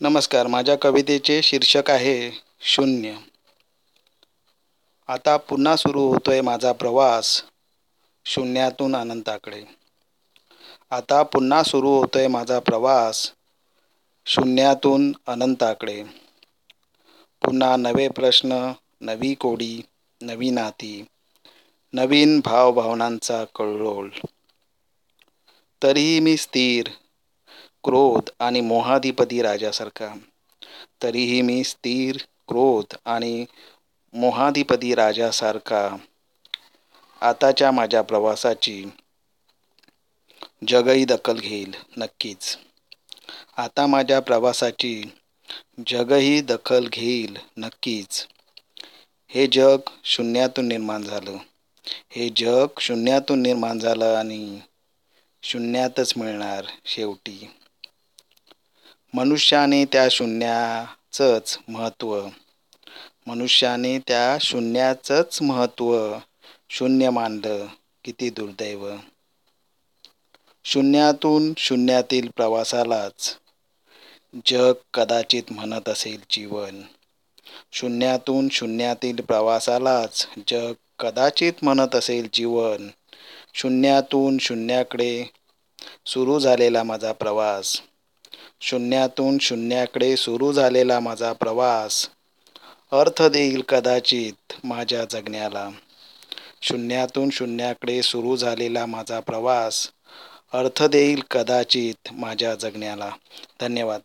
नमस्कार माझ्या कवितेचे शीर्षक आहे शून्य. आता पुन्हा सुरू होतोय माझा प्रवास शून्यातून अनंताकडे. आता पुन्हा सुरू होतोय माझा प्रवास शून्यातून अनंताकडे. पुन्हा नवे प्रश्न नवी कोडी नवी नाती नवीन भावभावनांचा कळरोळ. तरीही मी स्थिर क्रोध आणि मोहाधिपती राजासारखा. तरीही मी स्थिर क्रोध आणि मोहाधिपती राजासारखा. आताच्या माझ्या प्रवासाची जगही दखल घेईल नक्कीच. आता माझ्या प्रवासाची जगही दखल घेईल नक्कीच. हे जग शून्यातून निर्माण झालं. हे जग शून्यातून निर्माण झालं आणि शून्यातच मिळणार शेवटी. मनुष्याने त्या शून्याचंच महत्त्व. मनुष्याने त्या शून्याचंच महत्त्व शून्य मानलं किती दुर्दैव. शून्यातून शून्यातील प्रवासालाच जग कदाचित म्हणत असेल जीवन. शून्यातून शून्यातील प्रवासालाच जग कदाचित म्हणत असेल जीवन. शून्यातून शून्याकडे सुरू झालेला माझा प्रवास. शून्यातून शून्याकडे सुरू झालेला माझा प्रवास. अर्थ देईल कदाचित माझ्या जगण्याला. शून्यातून शून्याकडे सुरू झालेला माझा प्रवास. अर्थ देईल कदाचित माझ्या जगण्याला. धन्यवाद.